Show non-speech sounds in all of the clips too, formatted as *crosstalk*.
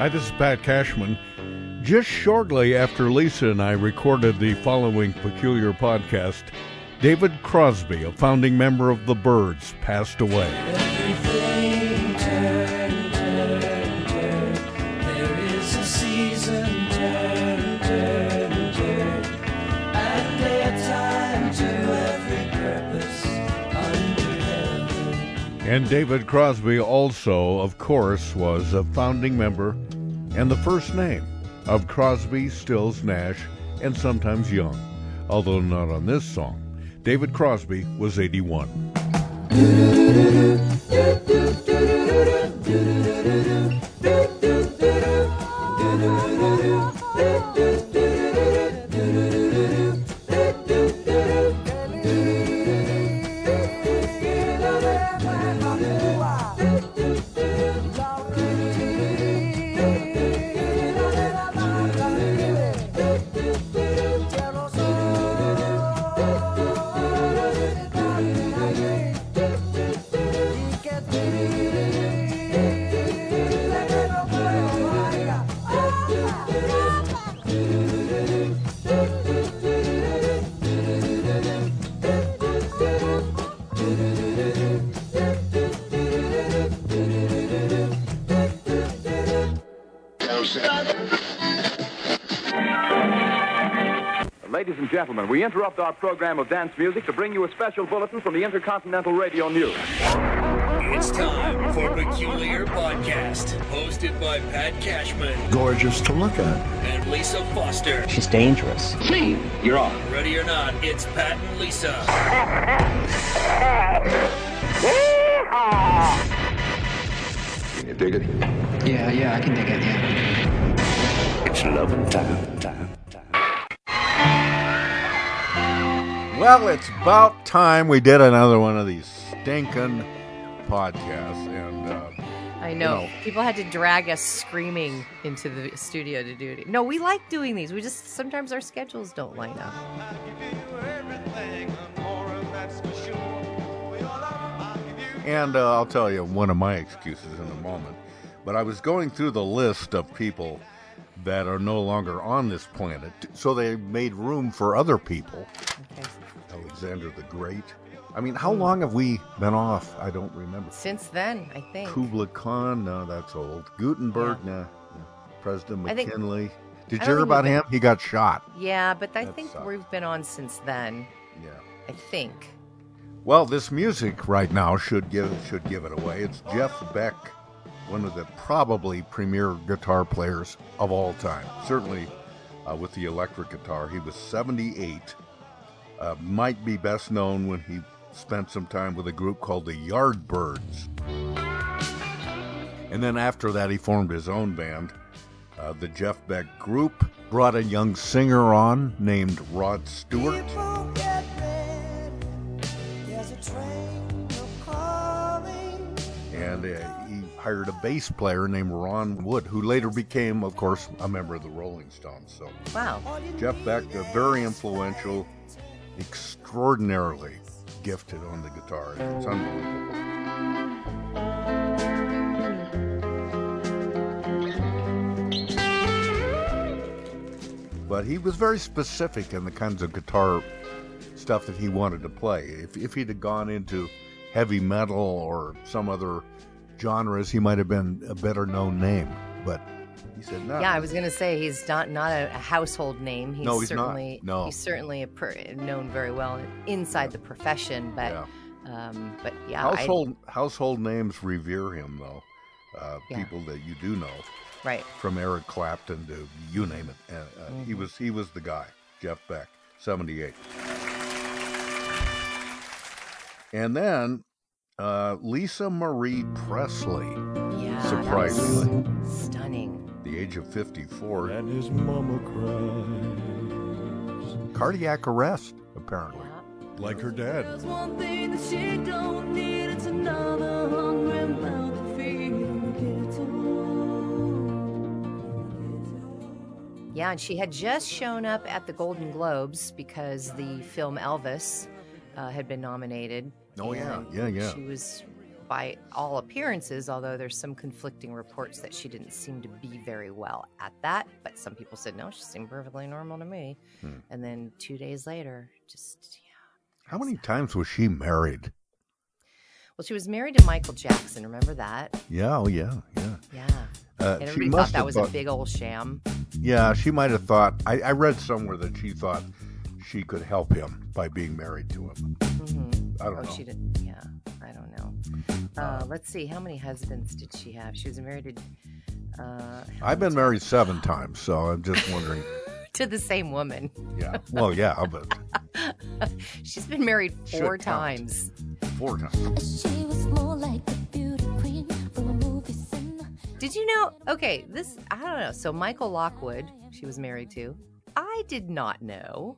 Hi, this is Pat Cashman. Just shortly after Lisa and I recorded the following peculiar podcast, David Crosby, a founding member of the Byrds, passed away. And David Crosby also, of course, was a founding member and the first name of Crosby, Stills, Nash, and sometimes Young, although not on this song. David Crosby was 81. Ladies and gentlemen, we interrupt our program of dance music to bring you a special bulletin from the Intercontinental Radio News. It's time for Peculiar Podcast, hosted by Pat Cashman gorgeous to look at. and Lisa Foster. She's dangerous. Me, you're on. Ready or not, it's Pat and Lisa. *laughs* Can you dig it? Yeah, yeah, I can dig it. Yeah. It's loving time, time, time. Well, it's about time we did another one of these stinking podcasts, and uh, I know. No. People had to drag us screaming into the studio to do it. No, we like doing these. We just sometimes our schedules don't line up. And uh, I'll tell you one of my excuses in a moment. But I was going through the list of people that are no longer on this planet, so they made room for other people. Okay. Alexander the Great. I mean, how long have we been off? I don't remember. Since then, I think. Kubla Khan, no, that's old. Gutenberg, nah. no. President I think- McKinley. Did you hear about him? He got shot. Yeah, but I That think we've been on since then. Yeah. I think. Well, this music right now should give should give it away. It's Jeff Beck, one of the probably premier guitar players of all time. Certainly uh, with the electric guitar. He was 78. Uh, might be best known when he spent some time with a group called the Yardbirds. And then after that, he formed his own band, uh, the Jeff Beck Group. Brought a young singer on named Rod Stewart. And uh, he hired a bass player named Ron Wood, who later became, of course, a member of the Rolling Stones. So Wow. Jeff Beck, uh, very influential, extraordinarily gifted on the guitar. It's unbelievable. But he was very specific in the kinds of guitar stuff that he wanted to play. If, if he'd have gone into heavy metal or some other genres, he might have been a better known name. But he said, no. Yeah, I was gonna say he's not not a, household name. He's No, he's not. certainly No. he's certainly a per, known very well inside the profession. But Yeah. um, but yeah, I- household household names revere him though. Uh, Yeah. People that you do know, right. from Eric Clapton to you name it. Uh, uh, He Mm-hmm. was he was the guy, Jeff Beck, seventy eight. And then uh, Lisa Marie Presley, Yeah, that was Surprisingly. stunning. the age of fifty four, And his mama cries. cardiac arrest apparently. Like her dad. There's one thing that she don't need. It's another hungry mouth to feed and get to. Yeah, and she had just shown up at the Golden Globes because the film Elvis uh, had been nominated. Oh, yeah. Yeah, yeah. She was by all appearances, although there's some conflicting reports that she didn't seem to be very well at that. But some people said no, she seemed perfectly normal to me. Hmm. And then two days later, just yeah. How many times was she married? Well, she was married to Michael Jackson. Remember that? Yeah, oh yeah, yeah. Yeah. Uh, And she everybody thought that was thought- a big old sham. Yeah, she might have thought. I, I read somewhere that she thought she could help him by being married to him. I don't Oh, know. she didn't. Yeah, I don't know. Uh, let's see. How many husbands did she have? She was married to, uh, I've been married seven times, so I'm just wondering. *laughs* to the same woman. Yeah. Well, yeah, but *laughs* She's been married Should four count. times. four times. She was more like a beauty queen from a movie scene. Did you know? Okay, this I don't know. So Michael Lockwood, she was married to. I did not know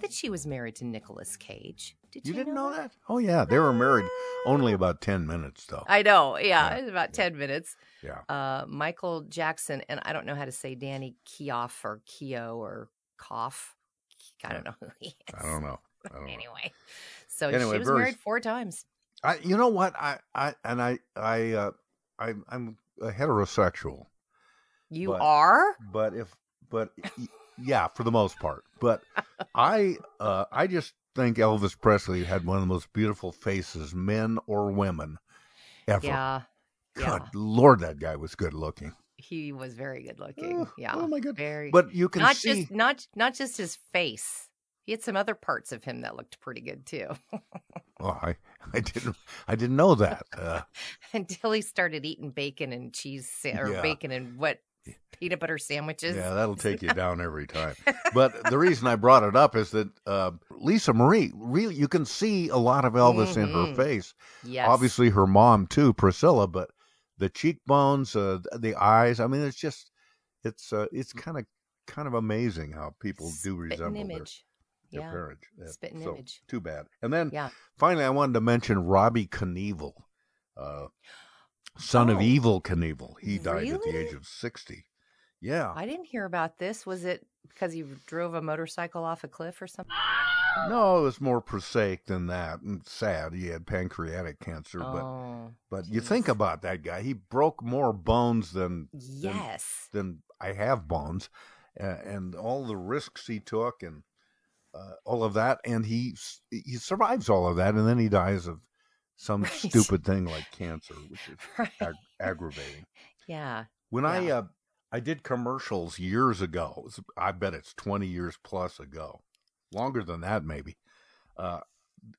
that she was married to Nicolas Cage. Did You you, didn't know that? Oh yeah, they were married only about ten minutes though. I know. Yeah, Yeah. it was about ten minutes. Yeah. Uh, Michael Jackson, and I don't know how to say Danny Keough or Keo or Koff. I don't know who he is. I don't know. I *laughs* don't know. Anyway, so Anyway, she was very- married four times. I, you know what? I, I, and I, I, uh, I, I'm a heterosexual, You But- are? but if, but yeah, for the most part. But I, uh, I just think Elvis Presley had one of the most beautiful faces, men or women, ever. Yeah. God, yeah. Lord, that guy was good looking. He was very good looking. Oh, yeah. oh my God. Very. But you can not see, just not not just his face. He had some other parts of him that looked pretty good too. *laughs* oh, I, I didn't, I didn't know that. Uh, *laughs* Until he started eating bacon and cheese or Yeah. bacon and what peanut butter sandwiches. Yeah, that'll take you down every *laughs* time. But the reason I brought it up is that uh, Lisa Marie, really, you can see a lot of Elvis in her Mhm. face. Yes. Obviously, her mom too, Priscilla. But the cheekbones, uh, the eyes. I mean, it's just, it's, uh, it's kind of, kind of amazing how people do resemble their, image. their yeah. parents. Uh, Spit so, image. Too bad. And then Yeah. finally, I wanted to mention Robbie Knievel, uh, son of Oh. Evel Knievel. He died at the age of sixty. Yeah. I didn't hear about this. Was it because he drove a motorcycle off a cliff or something? No, it was more prosaic than that and sad. He had pancreatic cancer, but oh, but you think about that guy. He broke more bones than yes. than I have bones, uh, and all the risks he took and uh, all of that, and he he survives all of that, and then he dies of some *laughs* Right. stupid thing like cancer, which is *laughs* Right. ag- aggravating. Yeah. When I uh, I did commercials years ago. I bet it's twenty years plus ago, longer than that maybe. Uh,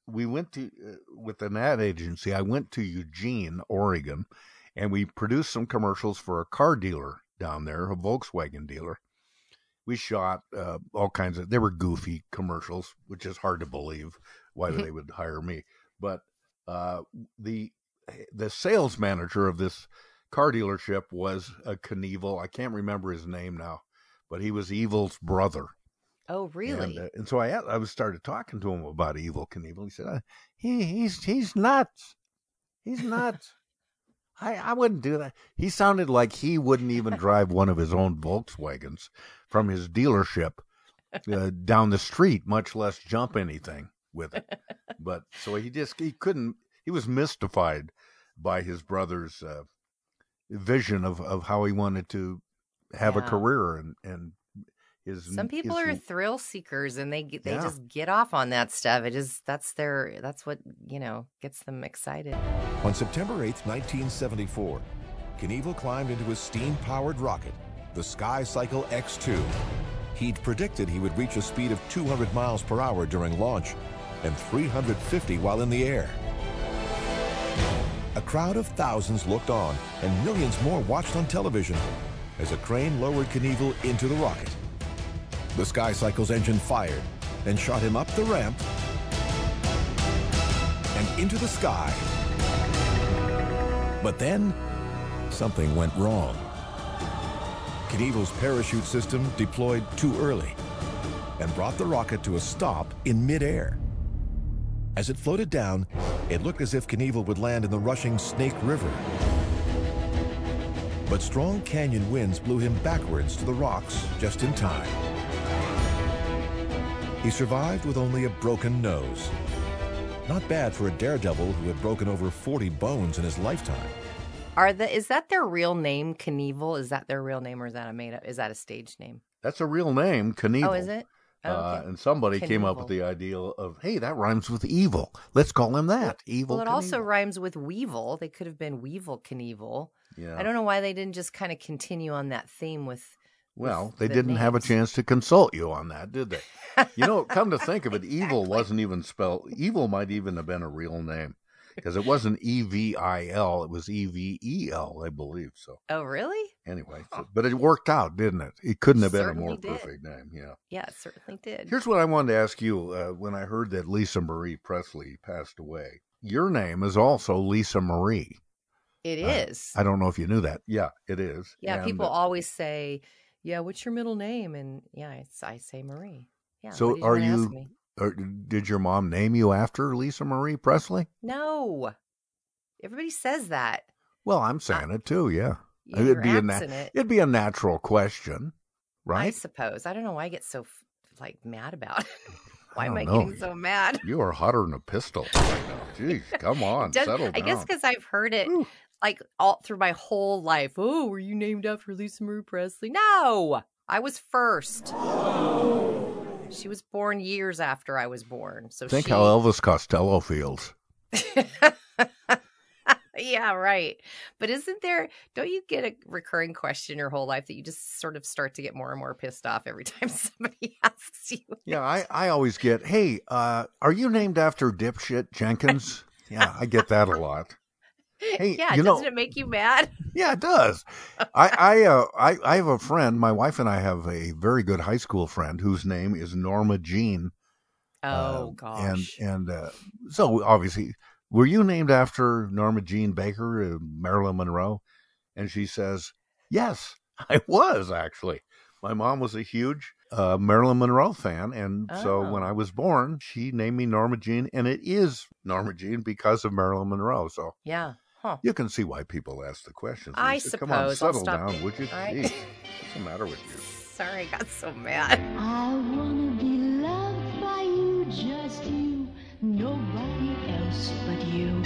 we went to uh, with an ad agency. I went to Eugene, Oregon, and we produced some commercials for a car dealer down there, a Volkswagen dealer. We shot uh, all kinds of. They were goofy commercials, which is hard to believe why they would hire me. But uh, the the sales manager of this car dealership was a Knievel. I can't remember his name now, but he was Evel's brother. Oh, really? And, uh, and so I I was started talking to him about Evel Knievel. He said, uh, "He he's he's nuts. He's nuts. *laughs* I I wouldn't do that." He sounded like he wouldn't even drive one of his own Volkswagens from his dealership uh, down the street, much less jump anything with it. *laughs* But so he just he couldn't. He was mystified by his brother's uh, vision of of how he wanted to have a career and and his Some people his are thrill seekers and they they Yeah. just get off on that stuff. It is that's their that's what you know gets them excited. On September 8th 1974, Knievel climbed into his steam-powered rocket, the Sky Cycle X-2. He'd predicted he would reach a speed of 200 miles per hour during launch and 350 while in the air. A crowd of thousands looked on, and millions more watched on television as a crane lowered Knievel into the rocket. The Sky Cycle's engine fired and shot him up the ramp and into the sky. But then, something went wrong. Knievel's parachute system deployed too early and brought the rocket to a stop in midair. As it floated down, it looked as if Knievel would land in the rushing Snake River. But strong canyon winds blew him backwards to the rocks just in time. He survived with only a broken nose. Not bad for a daredevil who had broken over 40 bones in his lifetime. Are the is that their real name, Knievel? Is that their real name, or is that a made up? Is that a stage name? That's a real name, oh, Knievel. Oh, is it? Oh, Uh, and somebody came up with the idea of, hey, that rhymes with evil. Let's call him that. Evil. well, it also rhymes with Weevil. They could have been Weevil Knievel. Yeah. I don't know why they didn't just kind of continue on that theme with. Well, with they the didn't have a chance to consult you on that, did they? You know, come to think of it, *laughs* evil wasn't even spelled. Evil might even have been a real name because it wasn't E V I L; it was E V E L, I believe. So Oh, really? anyway, but it worked out, didn't it? It couldn't have been a more did. perfect name. Yeah. Yeah, it certainly did. Here's what I wanted to ask you uh, when I heard that Lisa Marie Presley passed away. Your name is also Lisa Marie. It Uh, is. I don't know if you knew that. Yeah, it is. yeah, And, people uh, always say, "Yeah, what's your middle name?" And yeah, it's, I say Marie. Yeah. So did are you-? Or did your mom name you after Lisa Marie Presley? No. Everybody says that. Well, I'm saying it too. Yeah, uh, Your it'd be a na- accent, it'd be a natural question, right? I suppose. I don't know why I get so like mad about *laughs* it. why I am I know. getting so mad? You are hotter than a pistol right now. Jeez, come *laughs* on, Does- settle I guess because I've heard it Whew. like all through my whole life. Oh, were you named after Lisa Marie Presley? No, I was first. She was born years after I was born. So Think she... how Elvis Costello feels. *laughs* yeah, right. But isn't there? Don't you get a recurring question your whole life that you just sort of start to get more and more pissed off every *laughs* time somebody *laughs* asks you? Yeah, I, I always get, hey, uh, are you named after dipshit Jenkins? yeah, I get that a lot. Hey, *laughs* yeah, you doesn't it make you mad? *laughs* Yeah, it does. I I, uh, I I have a friend. My wife and I have a very good high school friend whose name is Norma Jean. Oh Uh, gosh. And and uh, so obviously, were you named after Norma Jean Baker, uh, Marilyn Monroe? And she says, yes, *laughs* I was actually. My mom was a huge uh, Marilyn Monroe fan, and so when Oh. I was born, she named me Norma Jean, and it is Norma Jean because of Marilyn Monroe. So yeah. Huh. you can see why people ask the questions. I Lisa. Come on, suppose. I'll settle stop- down, would you? All right. Jeez, *laughs* what's the matter with you? Sorry, I got so mad. I wanna be loved by you, just you, nobody else but you.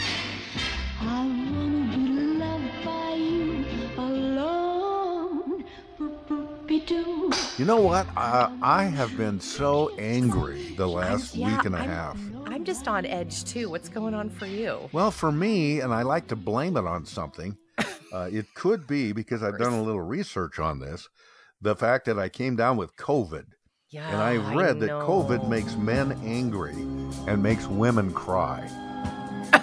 I wanna be loved by you alone. You know what? Uh, I have been so angry the last yeah, week and a I'm- half. I'm just on edge too. What's going on for you? Well, for me, and I like to blame it on something, *laughs* uh, it could be because I've done a little research on this. The fact that I came down with COVID, Yeah. and I've read that COVID makes men angry and makes women cry.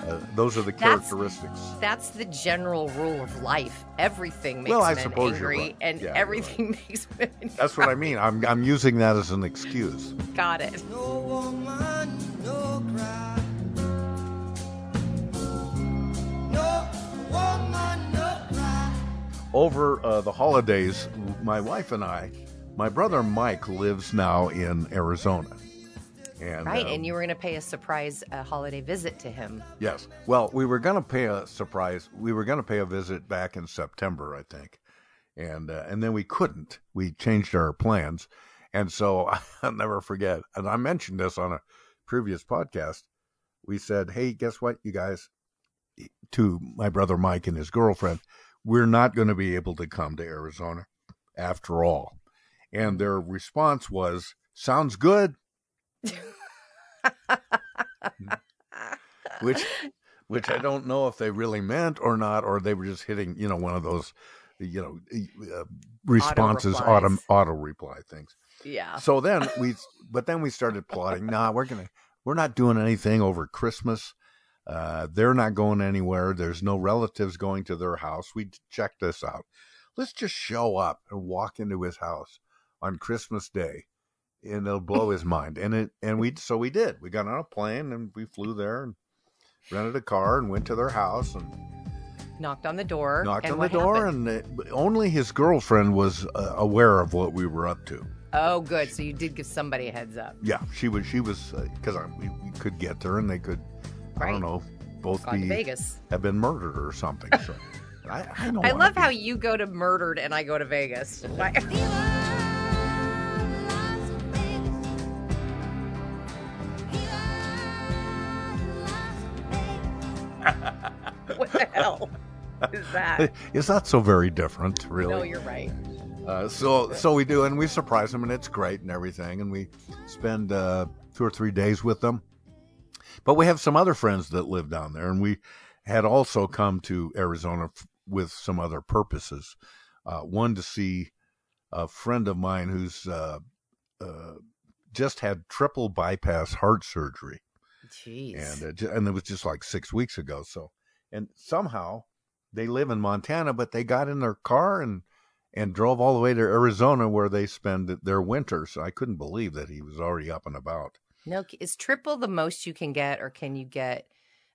Uh, those are the characteristics. That's the general rule of life. Everything makes Well, I men suppose you're angry, right. and Yeah, you're everything makes women. *laughs* That's what I mean. I'm I'm using that as an excuse. Got it. over uh, the holidays, my wife and I, my brother Mike lives now in Arizona. And, Right, uh, and you were going to pay a surprise uh, holiday visit to him. yes. Well, we were going to pay a surprise. We were going to pay a visit back in September, I think, and uh, and then we couldn't. We changed our plans, and so *laughs* I'll never forget. And I mentioned this on a previous podcast. We said, "Hey, guess what, you guys?" To my brother Mike and his girlfriend, we're not going to be able to come to Arizona after all. And their response was, "Sounds good." Which which I don't know if they really meant or not, or they were just hitting, you know, one of those, you know, uh, responses, auto auto reply things. Yeah. So then we, but then we started plotting. Nah, we're gonna, we're not doing anything over Christmas. Uh, they're not going anywhere. There's no relatives going to their house. We checked this out. Let's just show up and walk into his house on Christmas Day, and it'll blow his mind. And it, and we, so we did. We got on a plane and we flew there and rented a car and went to their house and Knocked on the door. knocked and on the door. happened? And it, only his girlfriend was uh, aware of what we were up to. Oh, good. So you did give somebody a heads up. Yeah, she was. She was because we, we could get there, and they could. I don't know. Both Gone to be Vegas. have been murdered or something. So *laughs* I, I don't. I love be- how you go to murdered and I go to Vegas. *laughs* is that? So very different, really. No, you're right. Uh, so so we do, and we surprise them, and it's great and everything, and we spend uh, two or three days with them. But we have some other friends that live down there, and we had also come to Arizona f- with some other purposes. Uh, one to see a friend of mine who's uh, uh, just had triple bypass heart surgery Jeez. and uh, and it was just like six weeks ago. So, and somehow they live in Montana, but they got in their car and and drove all the way to Arizona where they spend their winters. I couldn't believe that he was already up and about. no, is triple the most you can get, or can you get?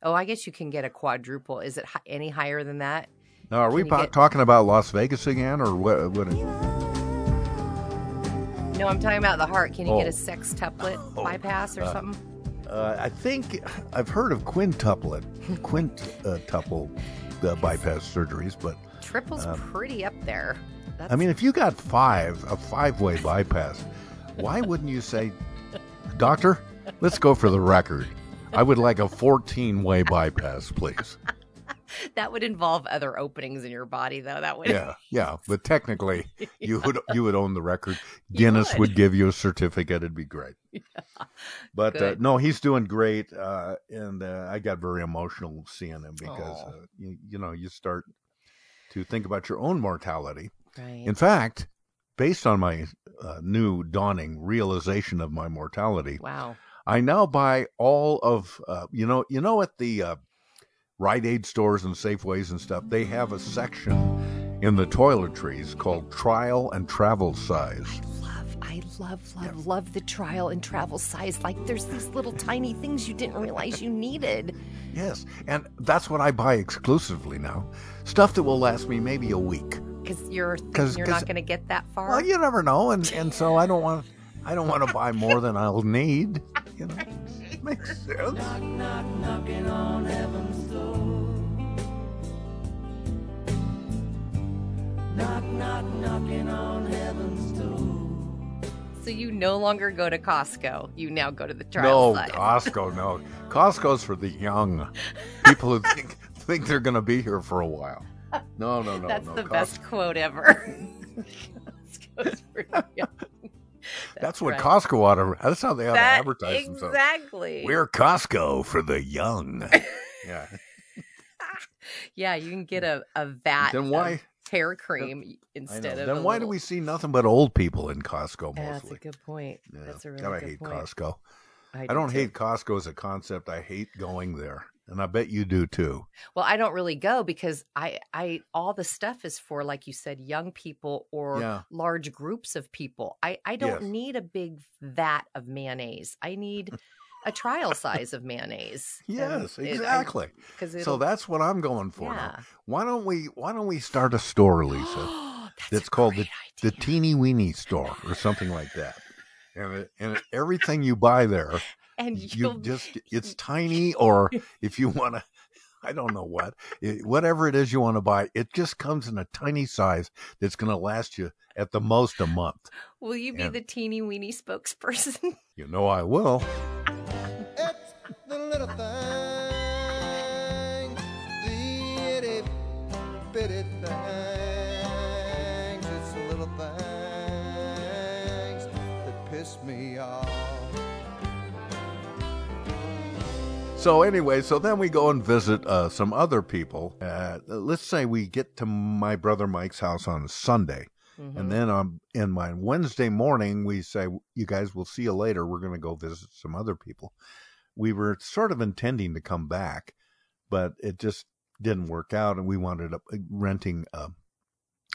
Oh, I guess you can get a quadruple. Is it any higher than that? Now, are we Can po- get- talking about Las Vegas again, or what? what No, I'm talking about the heart. Can you get Oh. a sextuplet *laughs* bypass or uh, something? uh, I think I've heard of quintuplet, quintuple uh, bypass surgeries, but Triple's um, pretty up there. That's, I mean, if you got five, a five-way bypass, why wouldn't you say, "Doctor, let's go for the record. I would like a 14-way bypass, please." *laughs* that would involve other openings in your body, though. That would. Yeah, yeah. But technically, *laughs* you would you would own the record. Guinness would. would. give you a certificate. It'd be great. *laughs* But uh, no, he's doing great, uh, and uh, I got very emotional seeing him because uh, you, you know you start to think about your own mortality. Right. In fact, based on my uh, new dawning realization of my mortality, wow. I now buy all of uh, you know you know at the uh, Rite Aid stores and Safeways and stuff they have a section in the toiletries called trial and travel size. Love, I love, love, love the trial and travel size. Like there's these little tiny things you didn't realize you needed. Yes, and that's what I buy exclusively now. Stuff that will last me maybe a week. Because you're 'Cause- you're 'cause- not going to get that far. Well, you never know, and and so I don't *laughs* want I don't want to buy more than I'll need. You know, makes sense. so you no longer go to Costco. You now go to the trial No, size. Costco, no. Costco's for the young people who think think they're going to be here for a while. No, no, no, That's no. the Costco- best quote ever. *laughs* Costco's for young. *laughs* That's what right. Costco ought to. That's how they ought That- to advertise themselves. exactly. We're Costco for the young. *laughs* yeah. *laughs* Yeah, you can get a, a vat Then why- of hair cream instead of. Then why do we see nothing but old people in Costco Yeah, That's a good point. Yeah. That's a really God, I hate point. Costco. I, I do don't too. hate Costco as a concept. I hate going there, and I bet you do too. Well, I don't really go because I, I, all the stuff is for, like you said, young people or Yeah. large groups of people. I, I don't Yes. need a big vat of mayonnaise. I need *laughs* a trial size of mayonnaise. Yes, exactly. Because So that's what I'm going for. Yeah. Why don't we? Why don't we start a store, Lisa? *gasps* that's called the the Teeny Weeny Store or something like that. And it, and everything you buy there, and you just it's tiny, or *laughs* if you want to, *laughs* I don't know what, it, whatever it is you want to buy, it just comes in a tiny size that's going to last you at the most a month. will you be and- the teeny weeny spokesperson? *laughs* You know I will. So anyway, so then we go and visit uh, some other people. Uh, let's say we get to my brother Mike's house on Sunday, Mm-hmm. and then on in my Wednesday morning we say, "You guys, we'll see you later. We're going to go visit some other people." We were sort of intending to come back, but it just didn't work out, and we wounded up uh, renting, uh,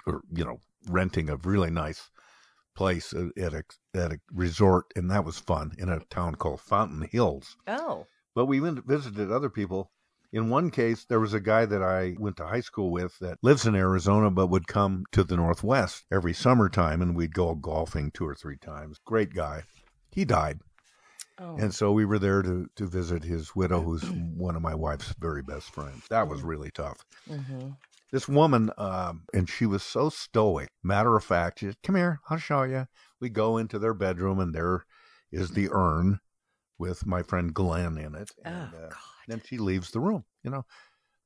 or you know, renting a really nice place uh, at a at a resort, and that was fun in a town called Fountain Hills. Oh, But we went visited other people. In one case, there was a guy that I went to high school with that lives in Arizona, but would come to the Northwest every summertime, and we'd go golfing two or three times. Great guy. He died, oh. and so we were there to to visit his widow, who's *clears throat* one of my wife's very best friends. That was really tough. hmm This woman, um, and she was so stoic, matter of fact. She said, "Come here, I'll show you." We go into their bedroom, and there is the urn with my friend Glenn in it. And, Oh, uh, then she leaves the room, you know,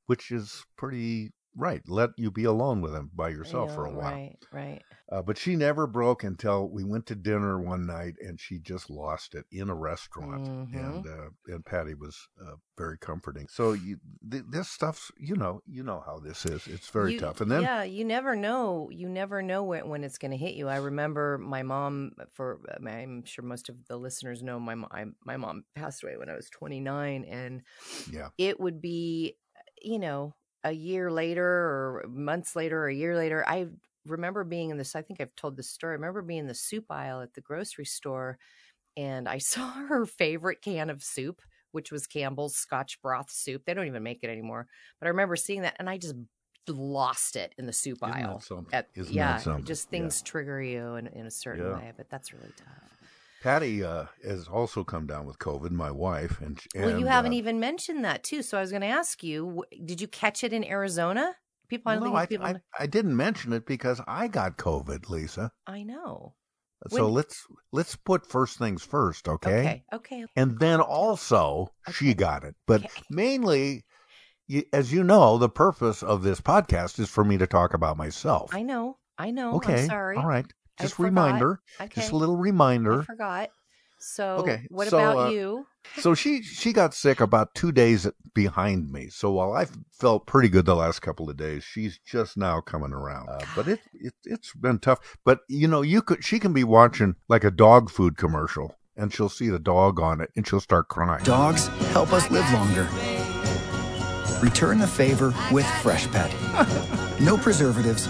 which is pretty right let you be alone with him by yourself Yeah, for a while. Right, right. Uh, but she never broke until we went to dinner one night, and she just lost it in a restaurant. Mhm. And uh, and Patty was uh, very comforting. So you, th- this stuff's you know you know how this is. It's very You- tough. And then yeah, you never know. You never know when, when it's going to hit you. I remember my mom. For uh, I'm sure most of the listeners know my mom. I, my mom passed away when I was 29, and yeah, it would be, you know, a year later or months later or a year later. I remember being in this. I think I've told this story. I remember being in the soup aisle at the grocery store, and I *laughs* saw her favorite can of soup, which was Campbell's Scotch broth soup. They don't even make it anymore. But I remember seeing that, and I just lost it in the soup Isn't aisle. At- yeah, just Yeah. things trigger you in, in a certain Yeah. way. But that's really tough. Patty uh, has also come down with COVID. My wife and, and well, you haven't uh, even mentioned that too. So I was going to ask you, did you catch it in Arizona? People, I don't no, I, people. I, I didn't mention it because I got COVID, Lisa. I know. So When- let's let's put first things first, okay? Okay. Okay. And then also she got it, but mainly, as you know, the purpose of this podcast is for me to talk about myself. I know. I know. okay, I'm sorry. all right. I Just forgot. reminder. Okay. Just a little reminder. I forgot. So, Okay, what so, about uh, you? so she she got sick about two days behind me. So while I felt pretty good the last couple of days, she's just now coming around. Uh, but it, it it's been tough. But you know, you could she can be watching like a dog food commercial, and she'll see the dog on it, and she'll start crying. Dogs help us live longer. Return the favor with Freshpet. *laughs* No preservatives,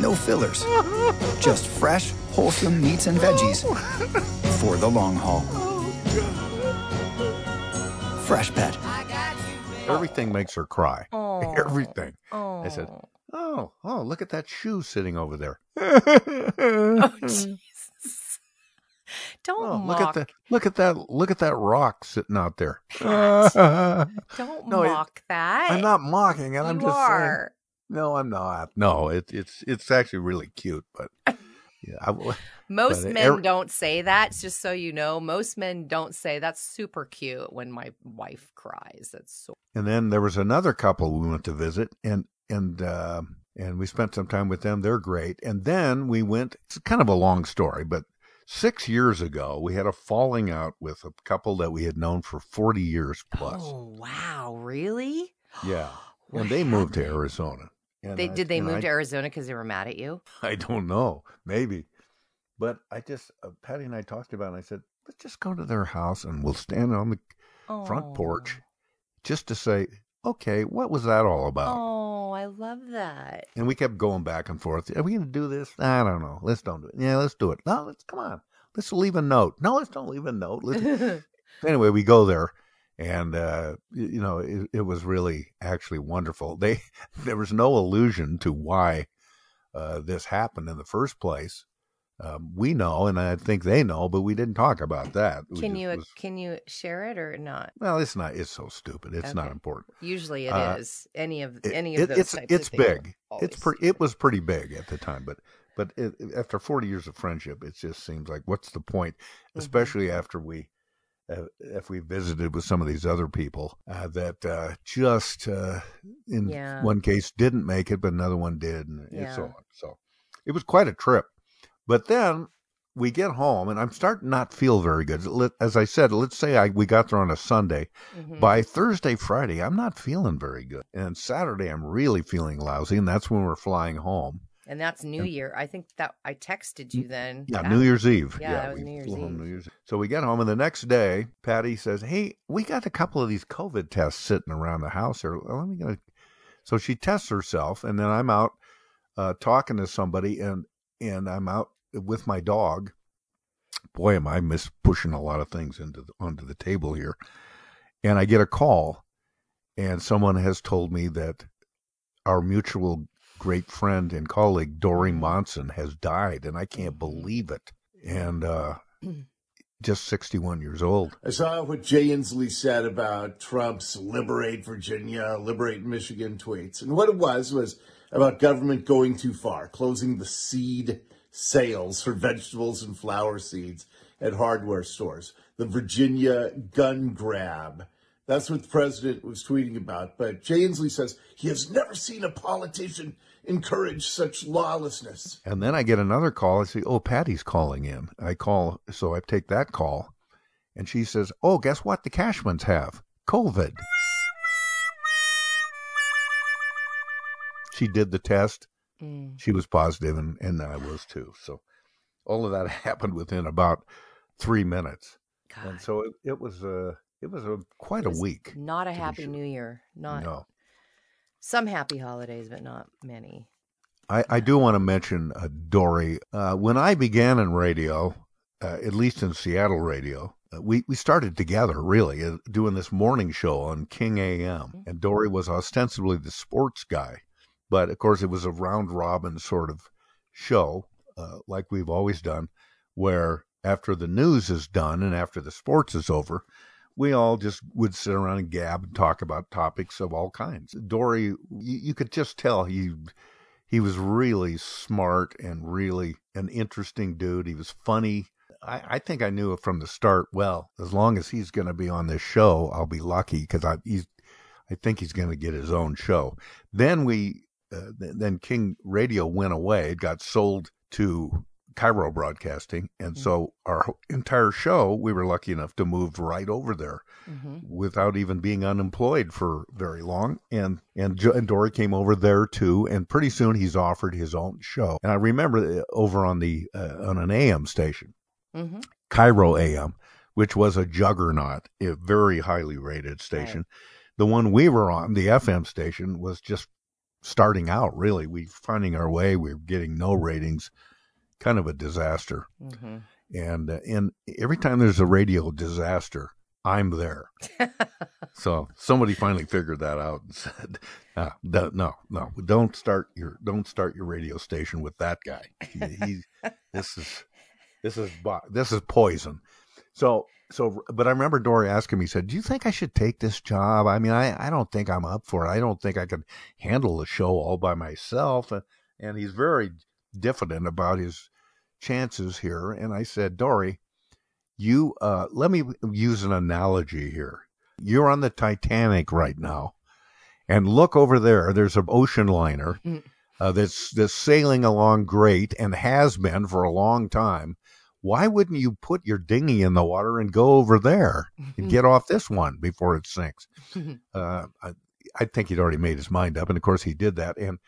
no fillers. Just fresh, wholesome meats and veggies for the long haul. Freshpet. Everything makes her cry. *laughs* Oh. Everything. I said, "Oh, oh, look at that shoe sitting over there." *laughs* Oh, *laughs* Jesus. Don't Oh, mock. look at that! Look at that! Look at that rock sitting out there. Don't No, it- mock that. I'm not mocking it. I'm just are. saying. No, I'm not. No, it, it's it's actually really cute, but *laughs* yeah, I, *laughs* Most but men every- don't say that. Just so you know, most men don't say that's super cute when my wife cries. That's so. And then there was another couple we went to visit, and and uh, and we spent some time with them. They're great. And then we went. It's kind of a long story, but six years ago we had a falling out with a couple that we had known for forty years plus. Oh wow! Really? Yeah, *gasps* and they moved to Arizona. And they I- did they move I- to Arizona because they were mad at you? *laughs* I don't know, maybe, but I just uh, Patty and I talked about. it, and I said, let's just go to their house and we'll stand on the front porch just to say, okay, what was that all about? Oh, I love that. And we kept going back and forth. Are we going to do this? I don't know. Let's don't do it. Yeah, let's do it. No, let's come on. Let's leave a note. No, let's don't leave a note. Let's... *laughs* anyway, we go there, and uh, you know, it, it was really actually wonderful. They *laughs* there was no allusion to why uh, this happened in the first place. Um, we know, and I think they know, but we didn't talk about that. Can you was- can you share it or not? well, it's not. It's so stupid. It's not important. Usually it Uh, is. Any of It- any of it- those it's types it's big. It's pretty. It was pretty big at the time, but but after forty years of friendship, it just seems like what's the point? Mm-hmm. Especially after we. Uh, if we visited with some of these other people uh, that uh, just uh, in Yeah. one case didn't make it, but another one did, and, and so on. So it was quite a trip. But then we get home, and I'm starting to not feel very good. As I said, let's say I, we got there on a Sunday. Mhm. By Thursday, Friday, I'm not feeling very good. And Saturday, I'm really feeling lousy, and that's when we're flying home. And that's New Year. I think that I texted you then. Yeah, that- New Year's Eve. Yeah, that was we New Year's Eve. New Year's. So we get home, and the next day, Patty says, "Hey, we got a couple of these COVID tests sitting around the house here. Let me go." So she tests herself, and then I'm out uh, talking to somebody, and and I'm out with my dog. Boy, am I miss pushing a lot of things into the, onto the table here. And I get a call, and someone has told me that our mutual great friend and colleague Dori Monson has died, and I can't believe it. And uh, just 61 years old. I saw what Jay Inslee said about Trump's liberate Virginia, liberate Michigan tweets. And what it was was about government going too far, closing the seed sales for vegetables and flower seeds at hardware stores, the Virginia gun grab, That's what the president was tweeting about. But Jay Inslee says he has never seen a politician encourage such lawlessness. And then I get another call. I say, "Oh, Patty's calling in." I call, so I take that call, and she says, "Oh, guess what? The Cashmans have COVID." She did the test. Mm. She was positive, and and I was too. So all of that *laughs* happened within about three minutes, and so it, it was a it was a quite a week. Not a happy sure. New Year. Not No. Some happy holidays, but not many. I, I do want to mention uh, Dori. Uh, when I began in radio, uh, at least in Seattle radio, uh, we, we started together really uh, doing this morning show on King AM. And Dori was ostensibly the sports guy. But of course, it was a round robin sort of show, uh, like we've always done, where after the news is done and after the sports is over, we all just would sit around and gab and talk about topics of all kinds. Dori, you, you could just tell he he was really smart and really an interesting dude. He was funny. I, I think I knew it from the start. Well, as long as he's going to be on this show, I'll be lucky because I he's I think he's going to get his own show. Then we uh, th- then King Radio went away. It got sold to KIRO Broadcasting, and so our entire show we were lucky enough to move right over there without even being unemployed for very long. And and, jo- and Dori came over there too, and pretty soon he's offered his own show. And I remember uh, over on the uh, on an AM station, Mm-hmm. KIRO AM, which was a juggernaut, a very highly rated station. The one we were on, the FM station, was just starting out. Really, we finding our way. We were getting no ratings, kind of a disaster. Mm-hmm. And uh, and every time there's a radio disaster, I'm there. *laughs* so somebody finally figured that out and *laughs* said, ah, no, no, no, don't start your don't start your radio station with that guy. He, he *laughs* this is this is this is poison. So so, but I remember Dori asking me, said, "Do you think I should take this job? I mean, I I don't think I'm up for it. I don't think I could handle the show all by myself." And, and he's very diffident about his chances here. And I said, Dori, you uh, let me use an analogy here. You're on the Titanic right now, and look over there. There's an ocean liner uh, that's that's sailing along great and has been for a long time. Why wouldn't you put your dinghy in the water and go over there and *laughs* get off this one before it sinks? *laughs* Uh, I, I think he'd already made his mind up, and of course he did that. And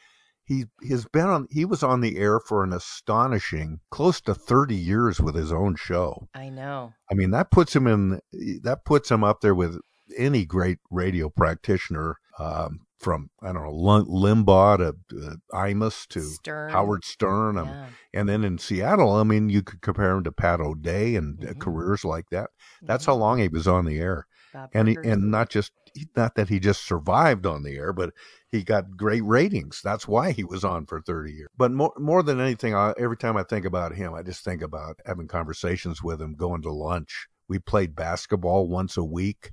he has been on. He was on the air for an astonishing close to thirty years with his own show. I know. I mean, that puts him in. That puts him up there with any great radio practitioner. Um, from I don't know Lim- Limbaugh to uh, Imus to Stern. Howard Stern, um, Yeah. and then in Seattle, I mean, you could compare him to Pat O'Day and Mm-hmm. uh, careers like that. That's how long he was on the air, and he, and not just not that he just survived on the air, but he got great ratings. That's why he was on for thirty years. But more more than anything, I, every time I think about him, I just think about having conversations with him, going to lunch. We played basketball once a week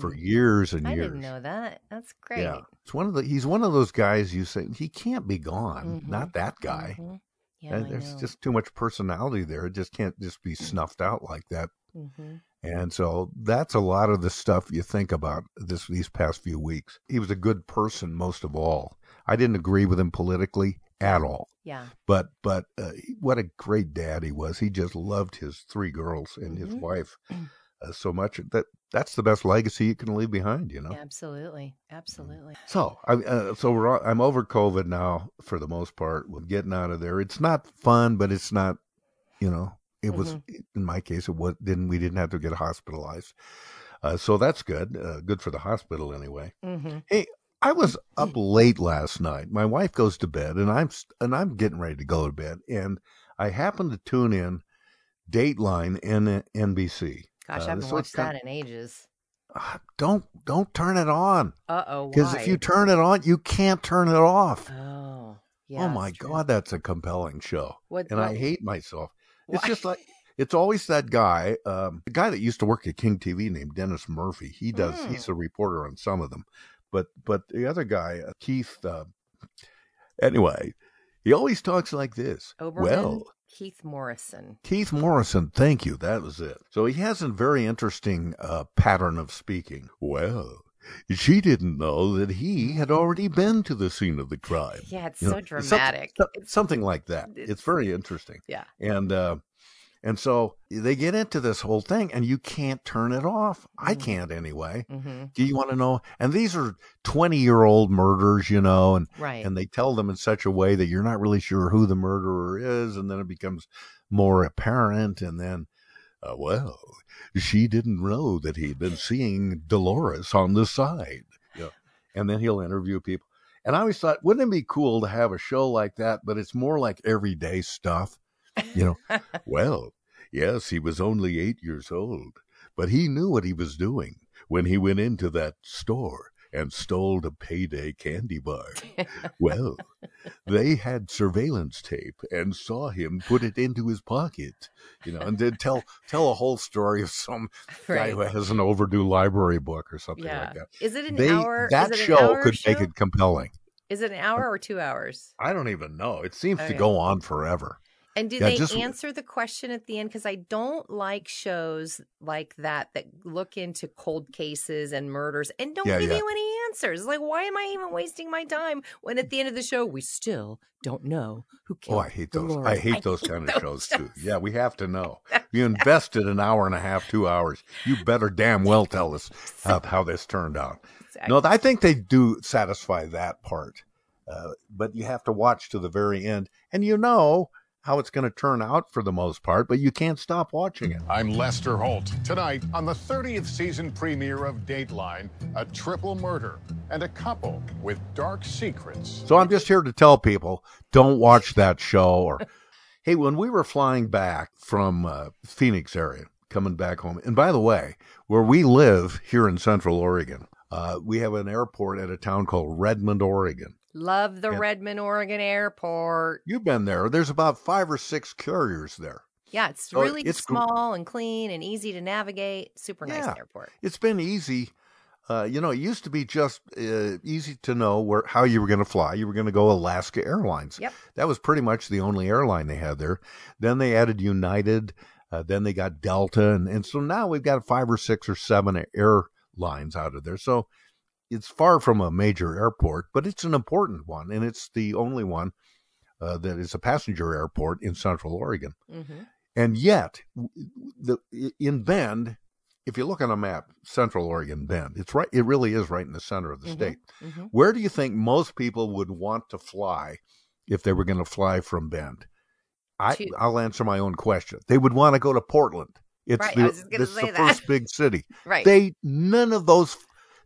for Hmm. years and I years. I didn't know that. That's great. Yeah, it's one of the. He's one of those guys you say he can't be gone. Mhm. Not that guy. Mhm. Yeah, I there's just too much personality there. It just can't just be snuffed out like that. Mhm. And so that's a lot of the stuff you think about this these past few weeks. He was a good person most of all. I didn't agree with him politically at all. Yeah. But but uh, what a great dad he was. He just loved his three girls and his Mhm. wife uh, so much that that's the best legacy you can leave behind. You know. Absolutely. Absolutely. So I uh, so we're all, I'm over COVID now for the most part. We're getting out of there. It's not fun, but it's not, you know, it was in my case it was didn't we didn't have to get hospitalized, uh, so that's good. Uh, good for the hospital anyway. Mm-hmm. Hey, I was up late last night. My wife goes to bed, and I'm and I'm getting ready to go to bed, and I happened to tune in Dateline and NBC. Gosh, Uh, I haven't watched that in ages. Don't don't turn it on. Uh oh. Because if you turn it on, you can't turn it off. Oh. Yeah. oh my. God, that's a compelling show. What- and I hate myself. It's Why? just like it's always that guy, um, the guy that used to work at King TV named Dennis Murphy. He does. Mm. He's a reporter on some of them, but but the other guy, uh, Keith. Uh, anyway, he always talks like this. Olbermann? Well, Keith Morrison. Keith Morrison, thank you. That was it. So he has a very interesting uh, pattern of speaking. Well, she didn't know that he had already been to the scene of the crime. Yeah, it's You so know, dramatic. so- something like that. It's, it's- very interesting. Yeah. And uh, and so they get into this whole thing, and you can't turn it off. I can't anyway. hmm Do you want to know? And these are twenty-year-old murders, you know, and Right. and they tell them in such a way that you're not really sure who the murderer is, and then it becomes more apparent, and then, uh, well, she didn't know that he'd been seeing Dolores on the side, yeah. and then he'll interview people. And I always thought, wouldn't it be cool to have a show like that? But it's more like everyday stuff, you know. *laughs* well, yes, he was only eight years old, but he knew what he was doing when he went into that store and stole the payday candy bar. *laughs* well, they had surveillance tape and saw him put it into his pocket, you know, and then tell tell a whole story of some guy who has an overdue library book or something Yeah. like that. Is it an They- hour? That is it an show hour could make it compelling. Is it an hour or two hours? I don't even know. It seems oh, to go on forever. And do Yeah, they just- answer the question at the end? Because I don't like shows like that that look into cold cases and murders and don't Yeah, give yeah. you any answers. Like, why am I even wasting my time when at the end of the show we still don't know who killed? Oh, I hate those. Dolores? I hate those kind of those shows too. Yeah, we have to know. *laughs* You invested an hour and a half, two hours. You better damn *laughs* well tell us how, how this turned out. No, I think they do satisfy that part, uh, but you have to watch to the very end, and you know how it's going to turn out for the most part, but you can't stop watching it. I'm Lester Holt. Tonight, on the 30th season premiere of Dateline, a triple murder and a couple with dark secrets. So I'm just here to tell people don't watch that show. Or, *laughs* hey, when we were flying back from uh, Phoenix area, coming back home, and by the way, where we live here in Central Oregon, uh, we have an airport at a town called Redmond, Oregon. Love the Yeah. Redmond, Oregon airport. You've been there. There's about five or six carriers there. Yeah, it's So really it's small and clean and easy to navigate. Super nice airport. It's been easy. Uh, you know, it used to be just uh, easy to know where how you were going to fly. You were going to go Alaska Airlines. Yep. That was pretty much the only airline they had there. Then they added United. Uh, then they got Delta, and, and so now we've got five or six or seven airlines out of there. So it's far from a major airport, but it's an important one, and it's the only one uh, that is a passenger airport in Central Oregon. Mm-hmm. And yet, the in Bend, if you look on a map, Central Oregon Bend, it's right. It really is right in the center of the Mhm, state. mhm. Where do you think most people would want to fly if they were going to fly from Bend? I, To- I'll answer my own question. They would want to go to Portland. It's Right, the, was just gonna say the first big city. *laughs* Right. They none of those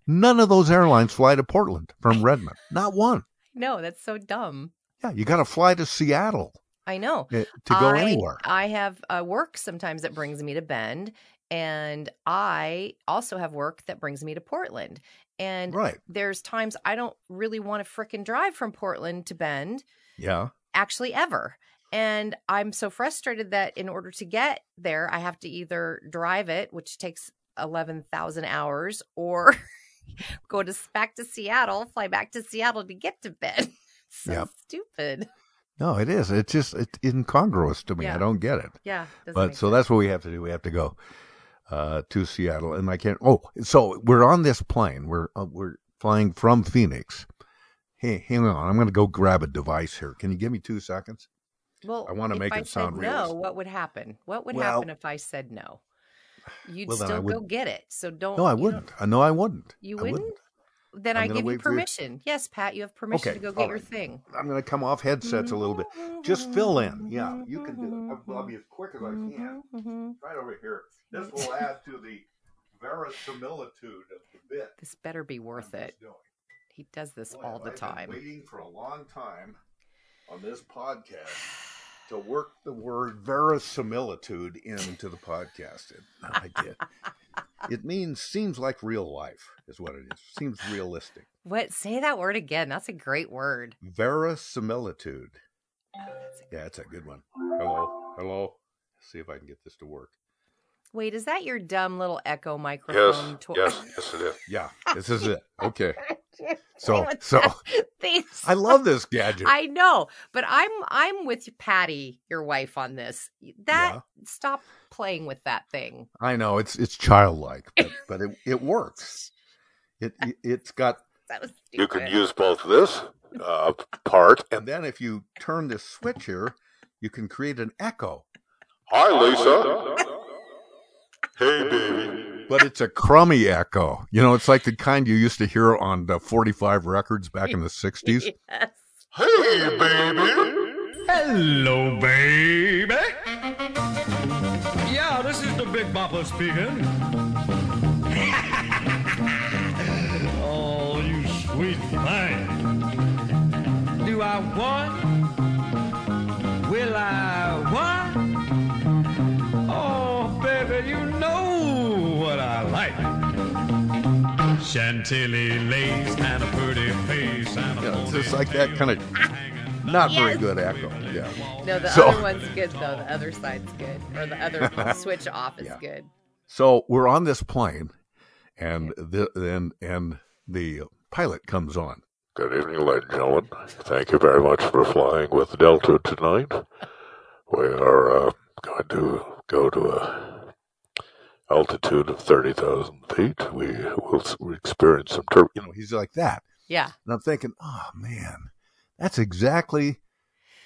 none of those airlines fly to Portland from Redmond. Not one. No, that's so dumb. Yeah, you got to fly to Seattle I know. eh, to go I, anywhere. I have uh, work sometimes that brings me to Bend, and I also have work that brings me to Portland. And Right. there's times I don't really want to frickin' drive from Portland to Bend, Yeah. actually ever. And I'm so frustrated that in order to get there, I have to either drive it, which takes 11,000 hours, or *laughs* *laughs* go to back to Seattle, fly back to Seattle to get to Bend. *laughs* so Yep. stupid. No, it is. It's just it's incongruous to me. I don't get it. Yeah. doesn't But make so that's what we have to do. We have to go uh, to Seattle, and I can't. Oh, so we're on this plane. We're uh, we're flying from Phoenix. Hey, hang on. I'm going to go grab a device here. Can you give me two seconds? Well, I wanna make I it sound said realistic. No, what would happen? What would Well- happen if I said no? You'd Well, still go get it. So don't. No, I wouldn't. I know I wouldn't. You I wouldn't. Then I'm i give you wait for you. permission. Yes, Pat, you have permission Okay, to go get all your thing. I'm going to come off headsets a little bit. Just fill in. Yeah, you can do it. I'll be as quick as I can. Right over here. This will add to the verisimilitude of the bit. This better be worth it. doing. He does this Boy, all the I been time. waiting for a long time on this podcast to work the word verisimilitude into the podcast. And I did. it means seems like real life is what it is. Seems realistic. What? Say that word again. That's a great word. Verisimilitude. Yeah, it's a good one. Hello, hello. see if I can get this to work. Wait, is that your dumb little echo microphone? Yes. Yes. yes, it is. Yeah, this is it. Okay. *laughs* *laughs* So so *laughs* These- I love this gadget. I know, but I'm I'm with Patty, your wife, on this. That stop playing with that thing. I know it's it's childlike, but, *laughs* but it, it works. It, it it's got That was you can use both this uh, part and then if you turn this switch here, you can create an echo. Hi, Lisa. Hey, baby. But it's a crummy echo. You know, it's like the kind you used to hear on the 45 records back in the 60s. *laughs* Yes. Hey, baby. Hello, baby. Yeah, this is the Big Bopper speaking. *laughs* oh, you sweet thing. Do I want? Will I Chantilly lace and a pretty face and a Yeah, it's just like that kind of not very good echo. Yeah. No, the So- other one's good though. The other side's good, or the other *laughs* switch off is Yeah. good. So we're on this plane, and the and and the pilot comes on. Good evening, ladies and gentlemen. Thank you very much for flying with Delta tonight. We are uh, going to go to a altitude of 30,000 feet. We will experience some turbulence. You know, he's like that, Yeah. and I'm thinking, oh man, that's exactly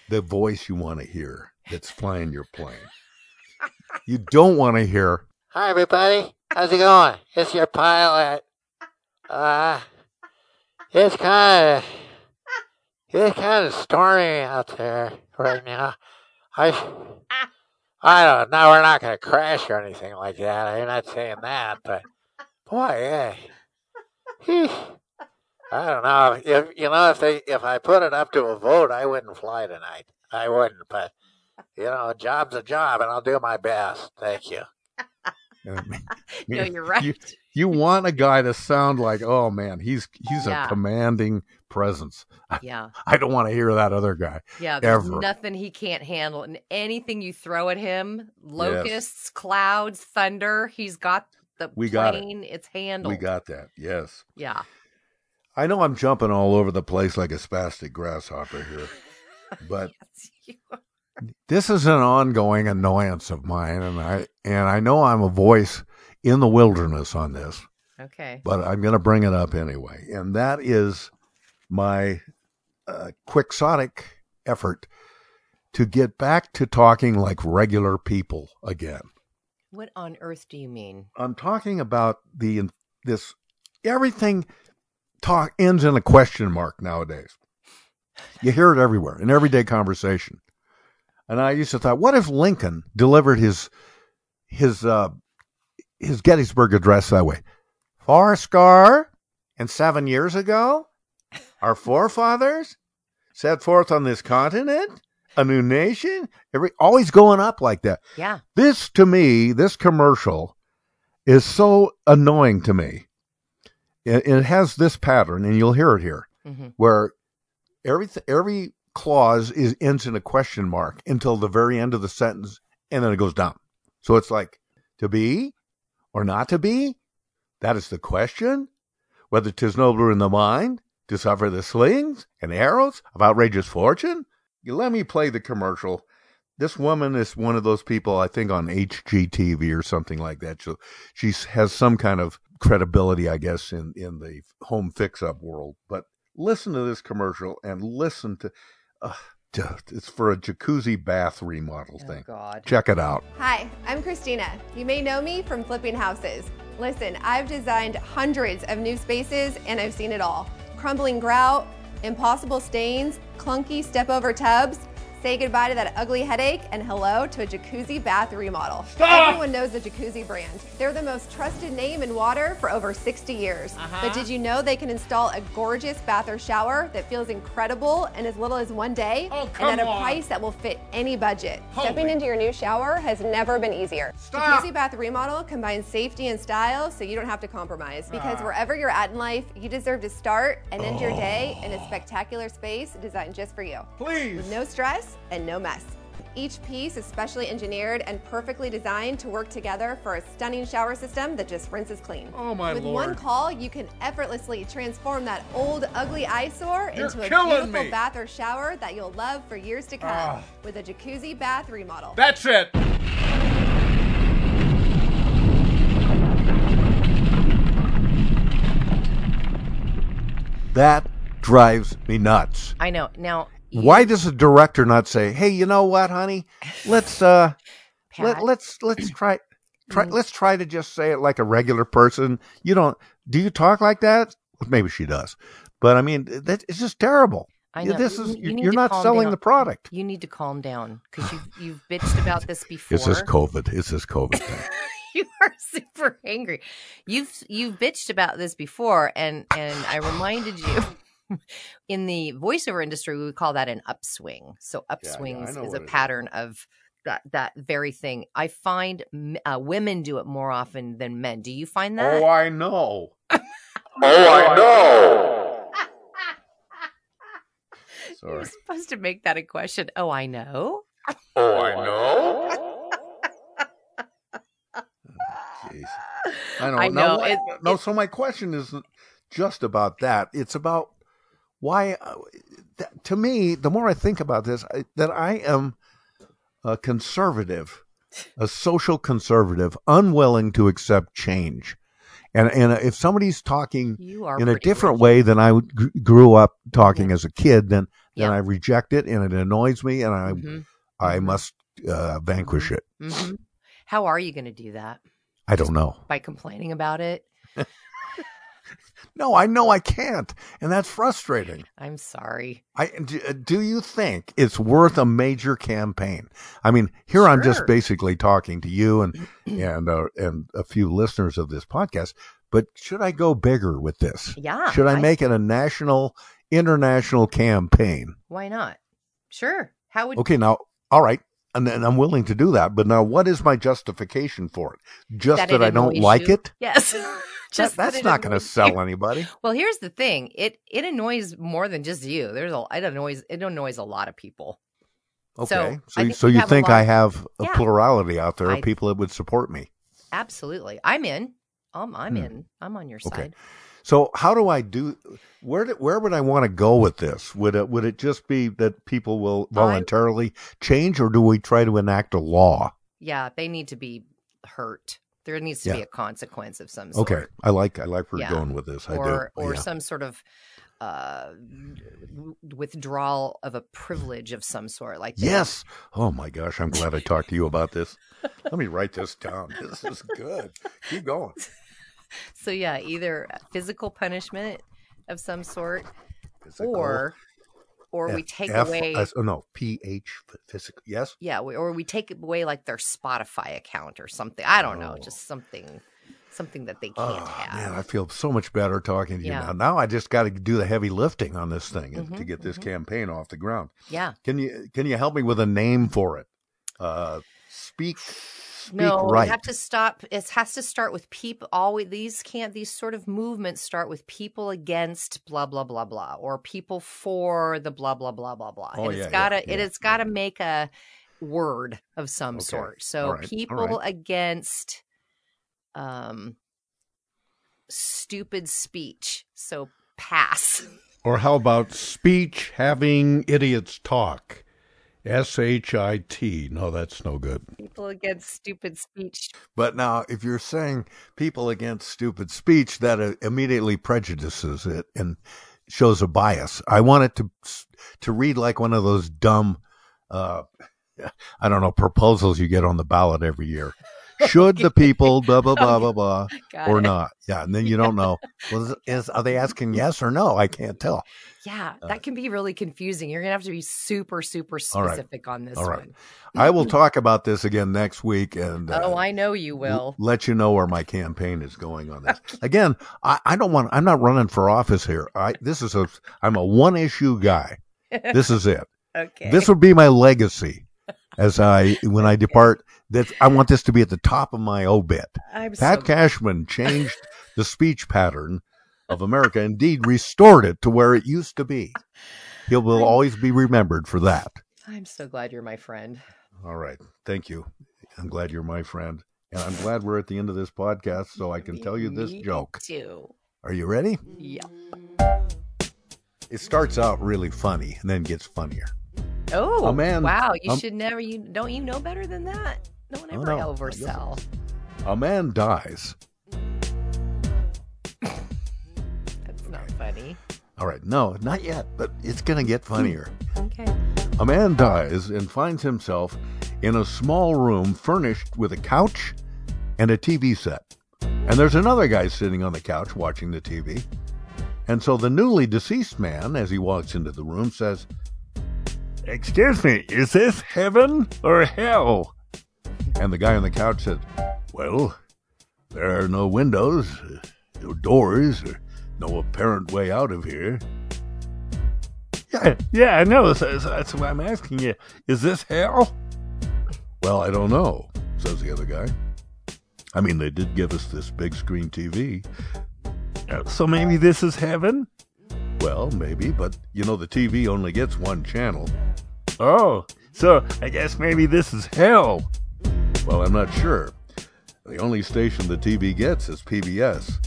the voice you want to hear. That's flying your plane. You don't want to hear. Hi, everybody. How's it going? It's your pilot. Uh, it's kind of, it's kind of stormy out there right now. I, I don't know. Now we're not going to crash or anything like that. I'm not saying that, but boy, yeah. Heesh. I don't know. If you know, if they, if I put it up to a vote, I wouldn't fly tonight. I wouldn't, but you know, a job's a job, and I'll do my best. Thank you. *laughs* No, you're right. You, you want a guy to sound like, oh man, he's he's Yeah. a commanding presence. I, Yeah. I don't want to hear that other guy. Yeah, there's ever. nothing he can't handle, and anything you throw at him, locusts, clouds, thunder, he's got the We got it. plane. It's handled. We got that. Yes. Yeah. I know I'm jumping all over the place like a spastic grasshopper here, *laughs* but this is an ongoing annoyance of mine, and I and I know I'm a voice in the wilderness on this, Okay. but I'm going to bring it up anyway, and that is my uh, quixotic effort to get back to talking like regular people again. What on earth do you mean? I'm talking about the this everything talk ends in a question mark nowadays. You hear it everywhere in everyday conversation. And I used to thought, what if Lincoln delivered his his uh his Gettysburg address that way? Four score and seven years ago, our forefathers set forth on this continent a new nation. Every always going up like that. Yeah. This to me, this commercial is so annoying to me. It, it has this pattern, and you'll hear it here, Mhm. where every every clause is ends in a question mark until the very end of the sentence, and then it goes down. So it's like to be or not to be. That is the question. Whether tis nobler in the mind to suffer the slings and arrows of outrageous fortune. You let me play the commercial. This woman is one of those people, I think, on HGTV or something like that. So she has some kind of credibility, I guess, in, in the home fix up world. But listen to this commercial and listen to, uh, to it's for a jacuzzi bath remodel thing. God. Check it out. Hi, I'm Christina. You may know me from flipping houses. Listen, I've designed hundreds of new spaces and I've seen it all. Crumbling grout, impossible stains, clunky step over tubs. Say goodbye to that ugly headache and hello to a jacuzzi bath remodel. Stop! Everyone knows the Jacuzzi brand. They're the most trusted name in water for over 60 years. But did you know they can install a gorgeous bath or shower that feels incredible in as little as one day? and come at a on. price that will fit any budget. Holy- Stepping into your new shower has never been easier. Stop! Jacuzzi Bath Remodel combines safety and style so you don't have to compromise. Because Ah. wherever you're at in life, you deserve to start and end your day in a spectacular space designed just for you. Please. With no stress and no mess. Each piece is specially engineered and perfectly designed to work together for a stunning shower system that just rinses clean. Oh my With lord. one call, you can effortlessly transform that old, ugly eyesore You're into a beautiful me. bath or shower that you'll love for years to come Ah. with a jacuzzi bath remodel. That's it. That drives me nuts. I know. Now, Why does a director not say, "Hey, you know what, honey? Let's uh *laughs* let, let's let's *clears throat* try try Mm. let's try to just say it like a regular person. You don't do you talk like that? Maybe she does. But I mean, that it's just terrible. I You- know. This You- is you need you're not selling down. the product. You need to calm down because you've, *laughs* you've bitched about this before. It's this COVID. It's this COVID *laughs* thing. you are super angry. You've you've bitched about this before, and and I reminded you. *laughs* In the voiceover industry, we would call that an upswing. So yeah, I upswings is a it is. pattern of that that very thing. I find uh, women do it more often than men. Do you find that? Oh, I know. *laughs* Oh, I know. *laughs* You're supposed to make that a question. Oh, I know. Oh, I know. Jeez. I know. I Now, know, what- it- no, so my question isn't just about that. It's about why, uh, that, to me, the more I think about this, I, that I am a conservative, a social conservative, unwilling to accept change. And and if somebody's talking You are in a different rigid. way than I grew up talking as a kid, then then Yeah. I reject it and it annoys me, and I Mhm. I must uh, vanquish it. hmm How are you going to do that? I don't know. By complaining about it? *laughs* No, I know I can't, and that's frustrating. I'm sorry. I do, do you think it's worth a major campaign? I mean, here I'm just basically talking to you and *clears throat* and uh, and a few listeners of this podcast. But should I go bigger with this? Yeah, Should I, I- make it a national, international campaign? Why not? Sure. How would Okay, now, all right, and then I'm willing to do that. But now, what is my justification for it? Just that, it I don't like you? it? Yes. *laughs* Just That- that that's not going to sell *laughs* anybody. Well, here's the thing. It it annoys more than just you. There's a it annoys it annoys a lot of people. Okay, So, so I you, think so you think I have a Yeah. plurality out there I- of people that would support me? Absolutely. I'm in. I'm I'm Hmm. in. I'm on your Okay. side. So how do I do? Where do, where would I want to go with this? Would it would it just be that people will voluntarily change, or do we try to enact a law? Yeah, they need to be hurt. There needs to be a consequence of some sort. Okay, I like I like where Yeah. you're going with this. I or do. or yeah. some sort of uh withdrawal of a privilege of some sort like they- Yes. Oh my gosh, I'm glad I talked to you about this. Let me write this down. This is good. Keep going. *laughs* so yeah either physical punishment of some sort Physical. or or we take F- away S- oh, no, P H physical. Yes. yeah we, or we take away like their spotify account or something i don't know Oh. just something something that they can't Oh, have man, I feel so much better talking to you Yeah. now. Now I just got to do the heavy lifting on this thing and to mm-hmm, get this mm-hmm. campaign off the ground. yeah Can you can you help me with a name for it? Uh, speak speak no right. we have to stop it has to start with people always these can't these sort of movements start with people against blah blah blah blah or people for the blah blah blah blah blah Oh, and yeah, it's yeah, gotta yeah, it, it's gotta make a word of some Okay. sort so right, people right. against um stupid speech so pass Or how about speech having idiots talk? S H I T. No, that's no good. people against stupid speech But now, if you're saying people against stupid speech, that uh, immediately prejudices it and shows a bias. I want it to to read like one of those dumb, uh, *laughs* I don't know, proposals you get on the ballot every year. Should the people blah blah blah blah blah Got or it. not? Yeah, and then you don't know. Well, is, are they asking yes or no? I can't tell. yeah that can be really confusing you're gonna have to be super super Uh, All right. specific on this All right, one I will talk about this again next week, and *laughs* uh, oh i know you will let you know where my campaign is going on this. Again, I, I don't want. I'm not running for office here. I this is a. I'm a one issue guy. *laughs* This is it. okay This would be my legacy as I when I depart. That I want this to be at the top of my obit. I'm Pat so- Cashman changed the speech pattern of America. Indeed, restored it to where it used to be. He will always be remembered for that. I'm so glad you're my friend. All right. Thank you. I'm glad you're my friend. And I'm glad we're at the end of this podcast so I can tell you this Me joke. Too. Are you ready? Yeah. It starts out really funny and then gets funnier. Oh, A man- wow! You um, should never. You don't you know better than that? No one ever no, oversell. A man dies. That's not funny. All right. No, not yet, but it's going to get funnier. *laughs* Okay. A man dies and finds himself in a small room furnished with a couch and a TV set. And there's another guy sitting on the couch watching the TV. And so the newly deceased man, as he walks into the room, says, Excuse me, is this heaven or hell? And the guy on the couch said, Well, there are no windows, no doors, or no apparent way out of here. Yeah, yeah, I know. That's why I'm asking you. Is this hell? Well, I don't know, says the other guy. I mean, they did give us this big screen TV. So maybe this is heaven? Well, maybe, but you know, the TV only gets one channel. Oh, so I guess maybe this is hell. Well, I'm not sure. The only station the TV gets is PBS.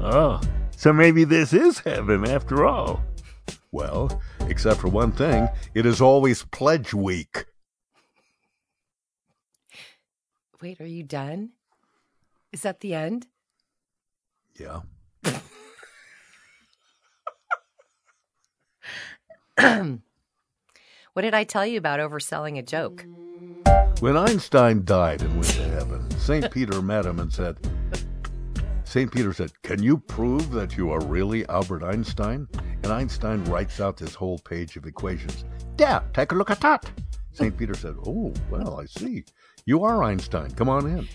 Oh, so maybe this is heaven after all. Well, except for one thing, it is always pledge week. Wait, are you done? Is that the end? Yeah. *laughs* *clears throat* what did I tell you about overselling a joke? When Einstein died and went to heaven, St. Peter met him and said, St. Peter said, Can you prove that you are really Albert Einstein? And Einstein writes out this whole page of equations. Yeah, take a look at that. St. Peter said, Oh, well, I see. You are Einstein. Come on in.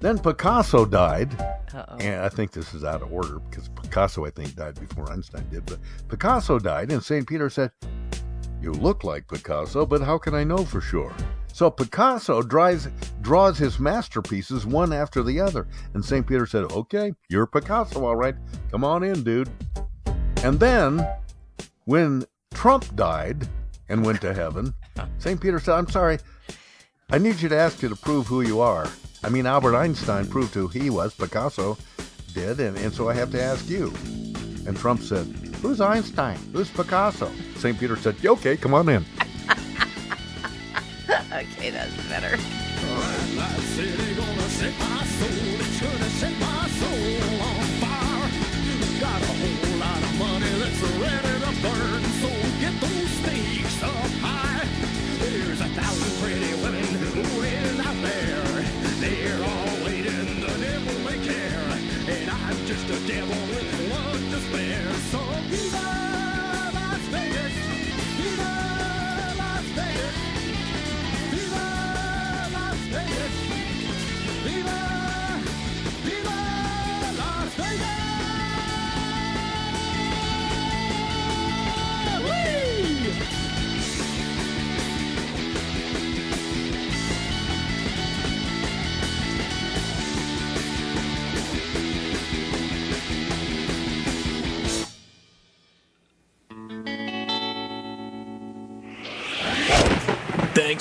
Then Picasso died. Uh-oh. And I think this is out of order because Picasso, I think, died before Einstein did. But Picasso died, and St. Peter said, You look like Picasso, but how can I know for sure? So Picasso draws, draws his masterpieces one after the other. And St. Peter said, Okay, you're Picasso, all right. Come on in, dude. And then, when Trump died and went to heaven, *laughs* St. Peter said, I'm sorry, I need you to ask you to prove who you are. I mean, Albert Einstein proved who he was, Picasso did, and, and so I have to ask you. And Trump said, Who's Einstein? Who's Picasso? St. Peter said, Okay, come on in. *laughs* okay, that's better.